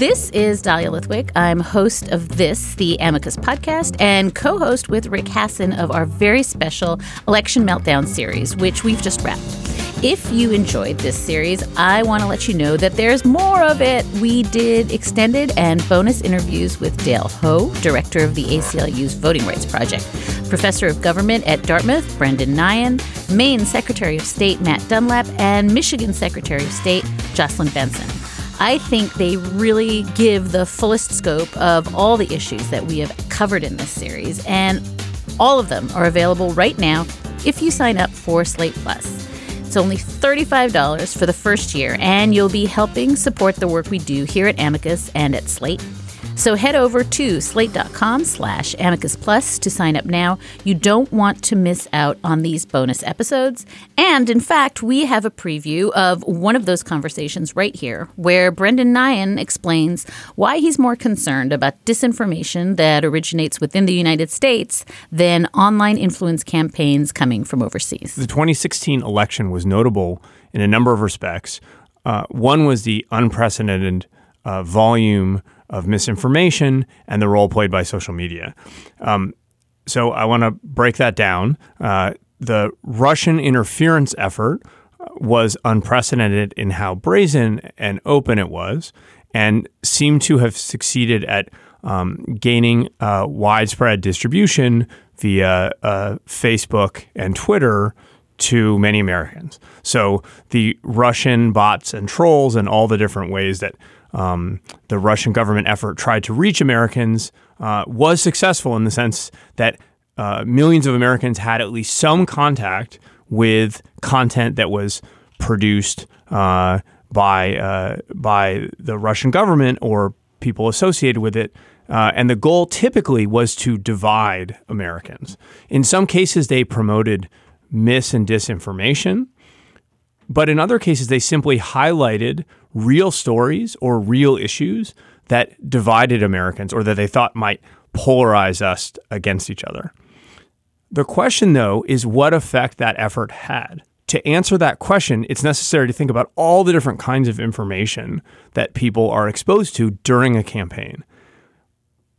This is Dahlia Lithwick. I'm host of this, the Amicus podcast, and co host with Rick Hasen of our very special Election Meltdown series, which we've just wrapped. If you enjoyed this series, I want to let you know that there's more of it. We did extended and bonus interviews with Dale Ho, director of the ACLU's Voting Rights Project, professor of government at Dartmouth, Brendan Nyhan, Maine Secretary of State Matt Dunlap, and Michigan Secretary of State Jocelyn Benson. I think they really give the fullest scope of all the issues that we have covered in this series, and all of them are available right now if you sign up for Slate Plus. It's only $35 for the first year, and you'll be helping support the work we do here at Amicus and at Slate. So head over to slate.com slash amicus plus to sign up now. You don't want to miss out on these bonus episodes. And in fact, we have a preview of one of those conversations right here, where Brendan Nyhan explains why he's more concerned about disinformation that originates within the United States than online influence campaigns coming from overseas. The 2016 election was notable in a number of respects. Uh, one was the unprecedented uh, volume of misinformation and the role played by social media. Um, so I want to break that down. Uh, the Russian interference effort was unprecedented in how brazen and open it was, and seemed to have succeeded at um, gaining uh, widespread distribution via uh, Facebook and Twitter to many Americans. So the Russian bots and trolls and all the different ways that um, the Russian government effort tried to reach Americans uh, was successful in the sense that uh, millions of Americans had at least some contact with content that was produced uh, by uh, by the Russian government or people associated with it. Uh, and the goal typically was to divide Americans. In some cases, they promoted mis and disinformation. But in other cases, they simply highlighted real stories or real issues that divided Americans or that they thought might polarize us against each other. The question, though, is what effect that effort had. To answer that question, it's necessary to think about all the different kinds of information that people are exposed to during a campaign.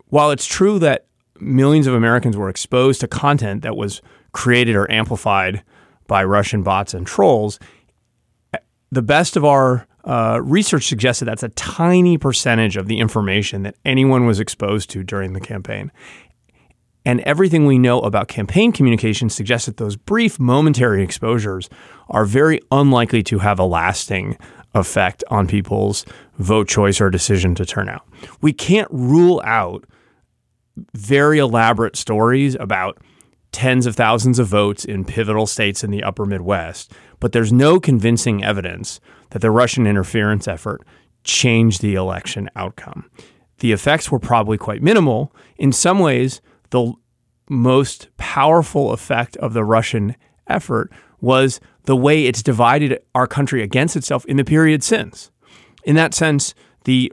While it's true that millions of Americans were exposed to content that was created or amplified by Russian bots and trolls, the best of our uh, research suggested that's a tiny percentage of the information that anyone was exposed to during the campaign. And everything we know about campaign communication suggests that those brief momentary exposures are very unlikely to have a lasting effect on people's vote choice or decision to turn out. We can't rule out very elaborate stories about tens of thousands of votes in pivotal states in the upper Midwest but there's no convincing evidence that the Russian interference effort changed the election outcome. The effects were probably quite minimal. In some ways, the most powerful effect of the Russian effort was the way it's divided our country against itself in the period since. In that sense, the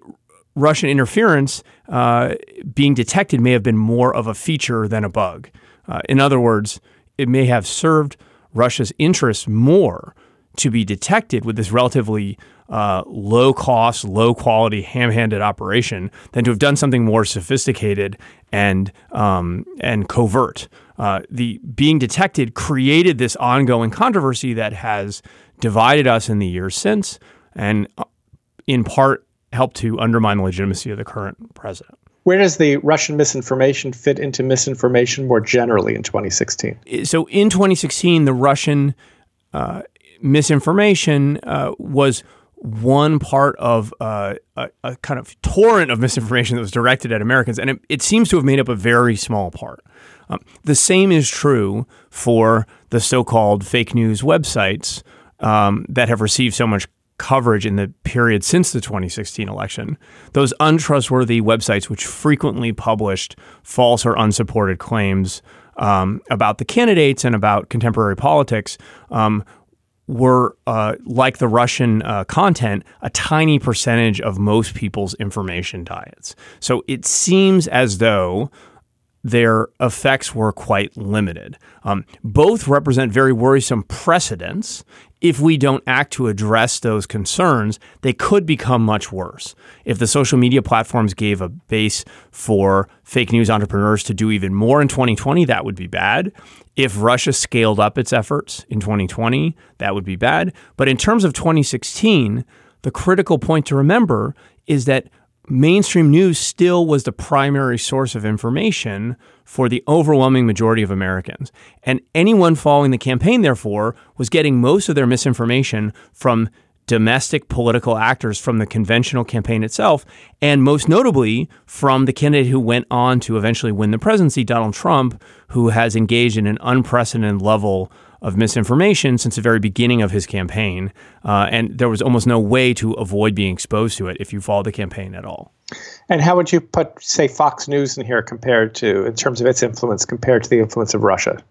Russian interference uh, being detected may have been more of a feature than a bug. Uh, in other words, it may have served Russia's interests more to be detected with this relatively uh, low cost, low quality, ham handed operation than to have done something more sophisticated and um, and covert. Uh, the being detected created this ongoing controversy that has divided us in the years since, and uh, in part helped to undermine the legitimacy of the current president. Where does the Russian misinformation fit into misinformation more generally in 2016? So, in 2016, the Russian uh, misinformation uh, was one part of uh, a, a, kind of torrent of misinformation that was directed at Americans, and it, it seems to have made up a very small part. Um, the same is true for the so called fake news websites um, that have received so much coverage in the period since the 2016 election, those untrustworthy websites which frequently published false or unsupported claims um, about the candidates and about contemporary politics um, were, uh, like the Russian uh, content, a tiny percentage of most people's information diets. So it seems as though their effects were quite limited. Um, both represent very worrisome precedents. If we don't act to address those concerns, they could become much worse. If the social media platforms gave a base for fake news entrepreneurs to do even more in 2020, that would be bad. If Russia scaled up its efforts in 2020, that would be bad. But in terms of 2016, the critical point to remember is that mainstream news still was the primary source of information for the overwhelming majority of Americans. And anyone following the campaign, therefore, was getting most of their misinformation from domestic political actors from the conventional campaign itself, and most notably from the candidate who went on to eventually win the presidency, Donald Trump, who has engaged in an unprecedented level of misinformation since the very beginning of his campaign. Uh, and there was almost no way to avoid being exposed to it if you followed the campaign at all. And how would you put, say, Fox News in here compared to, in terms of its influence, compared to the influence of Russia?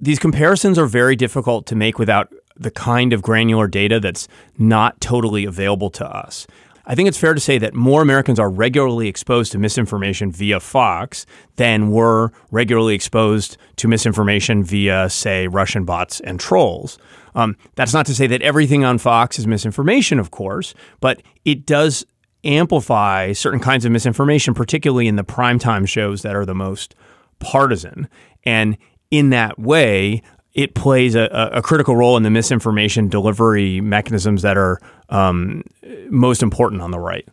These comparisons are very difficult to make without the kind of granular data that's not totally available to us. I think it's fair to say that more Americans are regularly exposed to misinformation via Fox than were regularly exposed to misinformation via, say, Russian bots and trolls. Um, that's not to say that everything on Fox is misinformation, of course, but it does amplify certain kinds of misinformation, particularly in the primetime shows that are the most partisan. And in that way, it plays a, a, critical role in the misinformation delivery mechanisms that are um, most important on the right.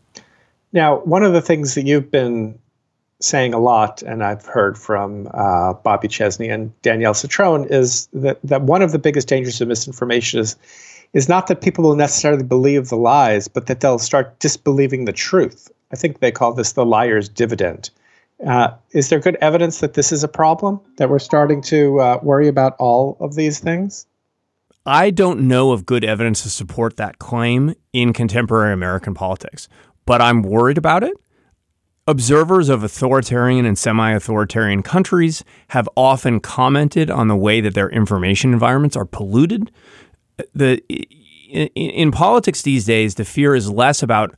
Now, one of the things that you've been saying a lot, and I've heard from uh, Bobby Chesney and Danielle Citron, is that, that one of the biggest dangers of misinformation is is not that people will necessarily believe the lies, but that they'll start disbelieving the truth. I think they call this the liar's dividend. Uh, is there good evidence that this is a problem, that we're starting to uh, worry about all of these things? I don't know of good evidence to support that claim in contemporary American politics, but I'm worried about it. Observers of authoritarian and semi authoritarian countries have often commented on the way that their information environments are polluted. The, in, in politics these days, the fear is less about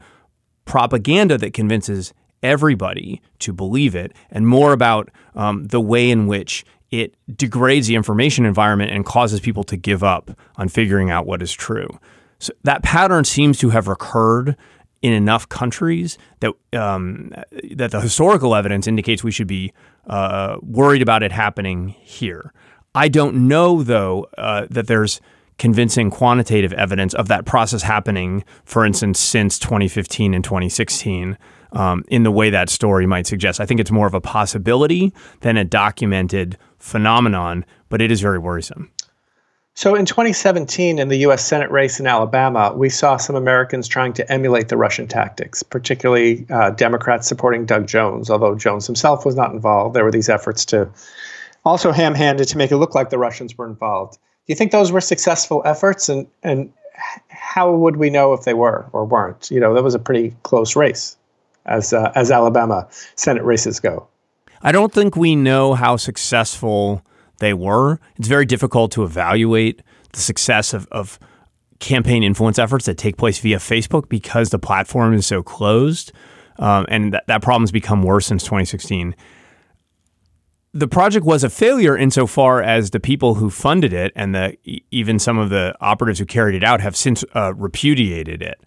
propaganda that convinces everybody to believe it, and more about um, the way in which it degrades the information environment and causes people to give up on figuring out what is true. So that pattern seems to have recurred in enough countries that um, that the historical evidence indicates we should be uh, worried about it happening here. I don't know though uh, that there's convincing quantitative evidence of that process happening, for instance, since 2015 and 2016 um, in the way that story might suggest. I think it's more of a possibility than a documented phenomenon, but it is very worrisome. So in 2017, in the U.S. Senate race in Alabama, we saw some Americans trying to emulate the Russian tactics, particularly uh, Democrats supporting Doug Jones. Although Jones himself was not involved, there were these efforts to also ham-handed to make it look like the Russians were involved. Do you think those were successful efforts, and and how would we know if they were or weren't? You know, that was a pretty close race as uh, as Alabama Senate races go. I don't think we know how successful they were. It's very difficult to evaluate the success of, of campaign influence efforts that take place via Facebook because the platform is so closed, um, and that, that problem has become worse since 2016. The project was a failure insofar as the people who funded it and the even some of the operatives who carried it out have since uh, repudiated it.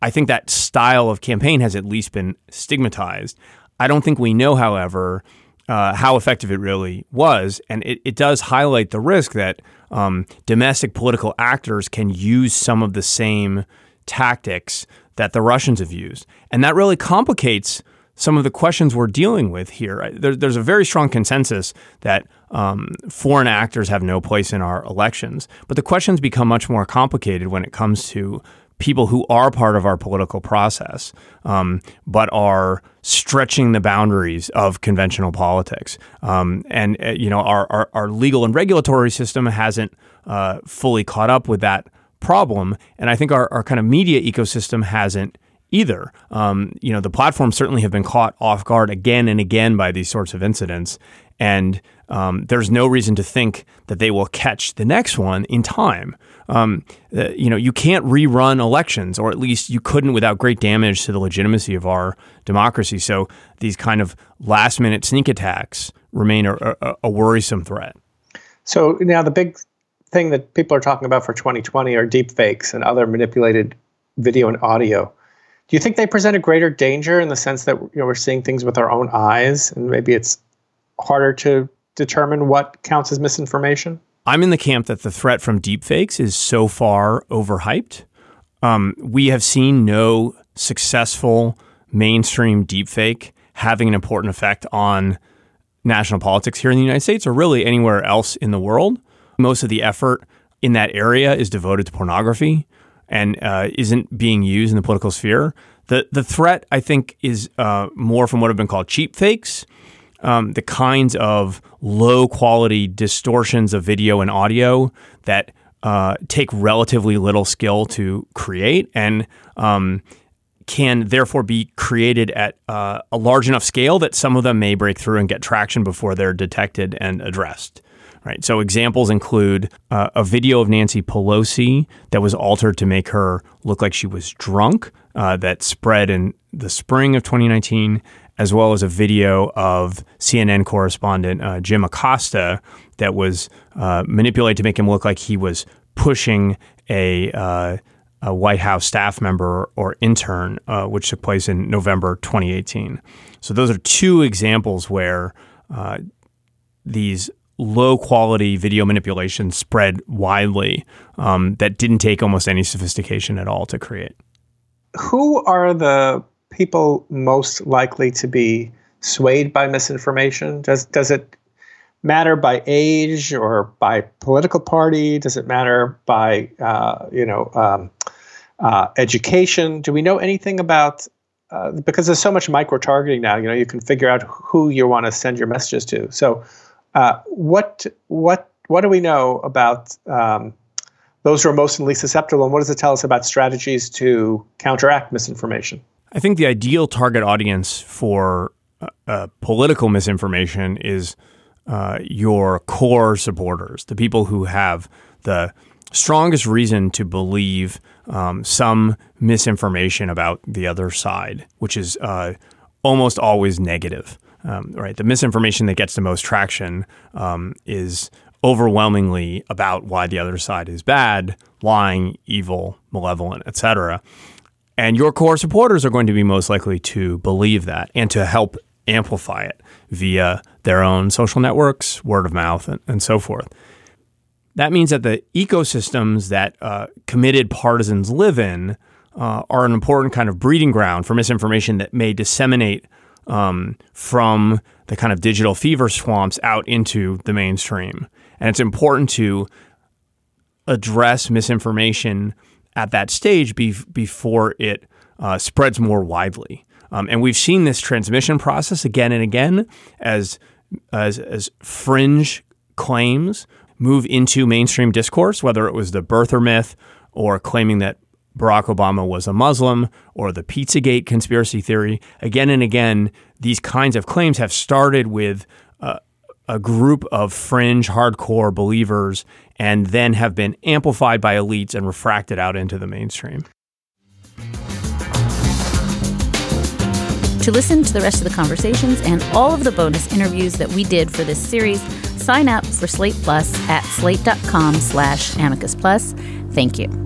I think that style of campaign has at least been stigmatized. I don't think we know, however, uh, how effective it really was. And it, it does highlight the risk that um, domestic political actors can use some of the same tactics that the Russians have used. And that really complicates some of the questions we're dealing with here. There, there's a very strong consensus that um, foreign actors have no place in our elections, but the questions become much more complicated when it comes to people who are part of our political process, um, but are stretching the boundaries of conventional politics. Um, and uh, you know, our, our, our legal and regulatory system hasn't uh, fully caught up with that problem, and I think our, our kind of media ecosystem hasn't either. Um, you know, the platforms certainly have been caught off guard again and again by these sorts of incidents, and um, there's no reason to think that they will catch the next one in time. Um, uh, you know, you can't rerun elections, or at least you couldn't without great damage to the legitimacy of our democracy. So these kind of last minute sneak attacks remain a, a, a worrisome threat. So now the big thing that people are talking about for 2020 are deep fakes and other manipulated video and audio. Do you think they present a greater danger in the sense that you know, we're seeing things with our own eyes and maybe it's harder to determine what counts as misinformation? I'm in the camp that the threat from deepfakes is so far overhyped. Um, we have seen no successful mainstream deepfake having an important effect on national politics here in the United States or really anywhere else in the world. Most of the effort in that area is devoted to pornography and uh, isn't being used in the political sphere. The the threat, I think, is uh, more from what have been called cheap fakes, um, the kinds of low quality distortions of video and audio that uh, take relatively little skill to create and um, can therefore be created at uh, a large enough scale that some of them may break through and get traction before they're detected and addressed. Right. So examples include uh, a video of Nancy Pelosi that was altered to make her look like she was drunk uh, that spread in the spring of 2019, as well as a video of CNN correspondent uh, Jim Acosta that was uh, manipulated to make him look like he was pushing a uh, a White House staff member or intern, uh, which took place in November 2018. So those are two examples where these low quality video manipulation spread widely um, that didn't take almost any sophistication at all to create. Who are the people most likely to be swayed by misinformation? Does does it matter by age or by political party? Does it matter by uh, you know um, uh, education? Do we know anything about? Uh, because there's so much micro targeting now, you know, you can figure out who you want to send your messages to. So, uh, what what what do we know about um, those who are most least susceptible, and what does it tell us about strategies to counteract misinformation? I think the ideal target audience for uh, uh, political misinformation is uh, your core supporters, the people who have the strongest reason to believe um, some misinformation about the other side, which is uh, almost always negative um, right? The misinformation that gets the most traction um, is overwhelmingly about why the other side is bad, lying, evil, malevolent, etc. And your core supporters are going to be most likely to believe that and to help amplify it via their own social networks, word of mouth, and, and so forth. That means that the ecosystems that uh, committed partisans live in uh, are an important kind of breeding ground for misinformation that may disseminate um, from the kind of digital fever swamps out into the mainstream. And it's important to address misinformation at that stage be- before it uh, spreads more widely. Um, and we've seen this transmission process again and again as, as, as fringe claims move into mainstream discourse, whether it was the birther myth or claiming that Barack Obama was a Muslim or the Pizzagate conspiracy theory. Again and again, these kinds of claims have started with uh, a group of fringe, hardcore believers and then have been amplified by elites and refracted out into the mainstream. To listen to the rest of the conversations and all of the bonus interviews that we did for this series, sign up for Slate Plus at slate.com slash amicus plus. Thank you.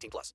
18 plus.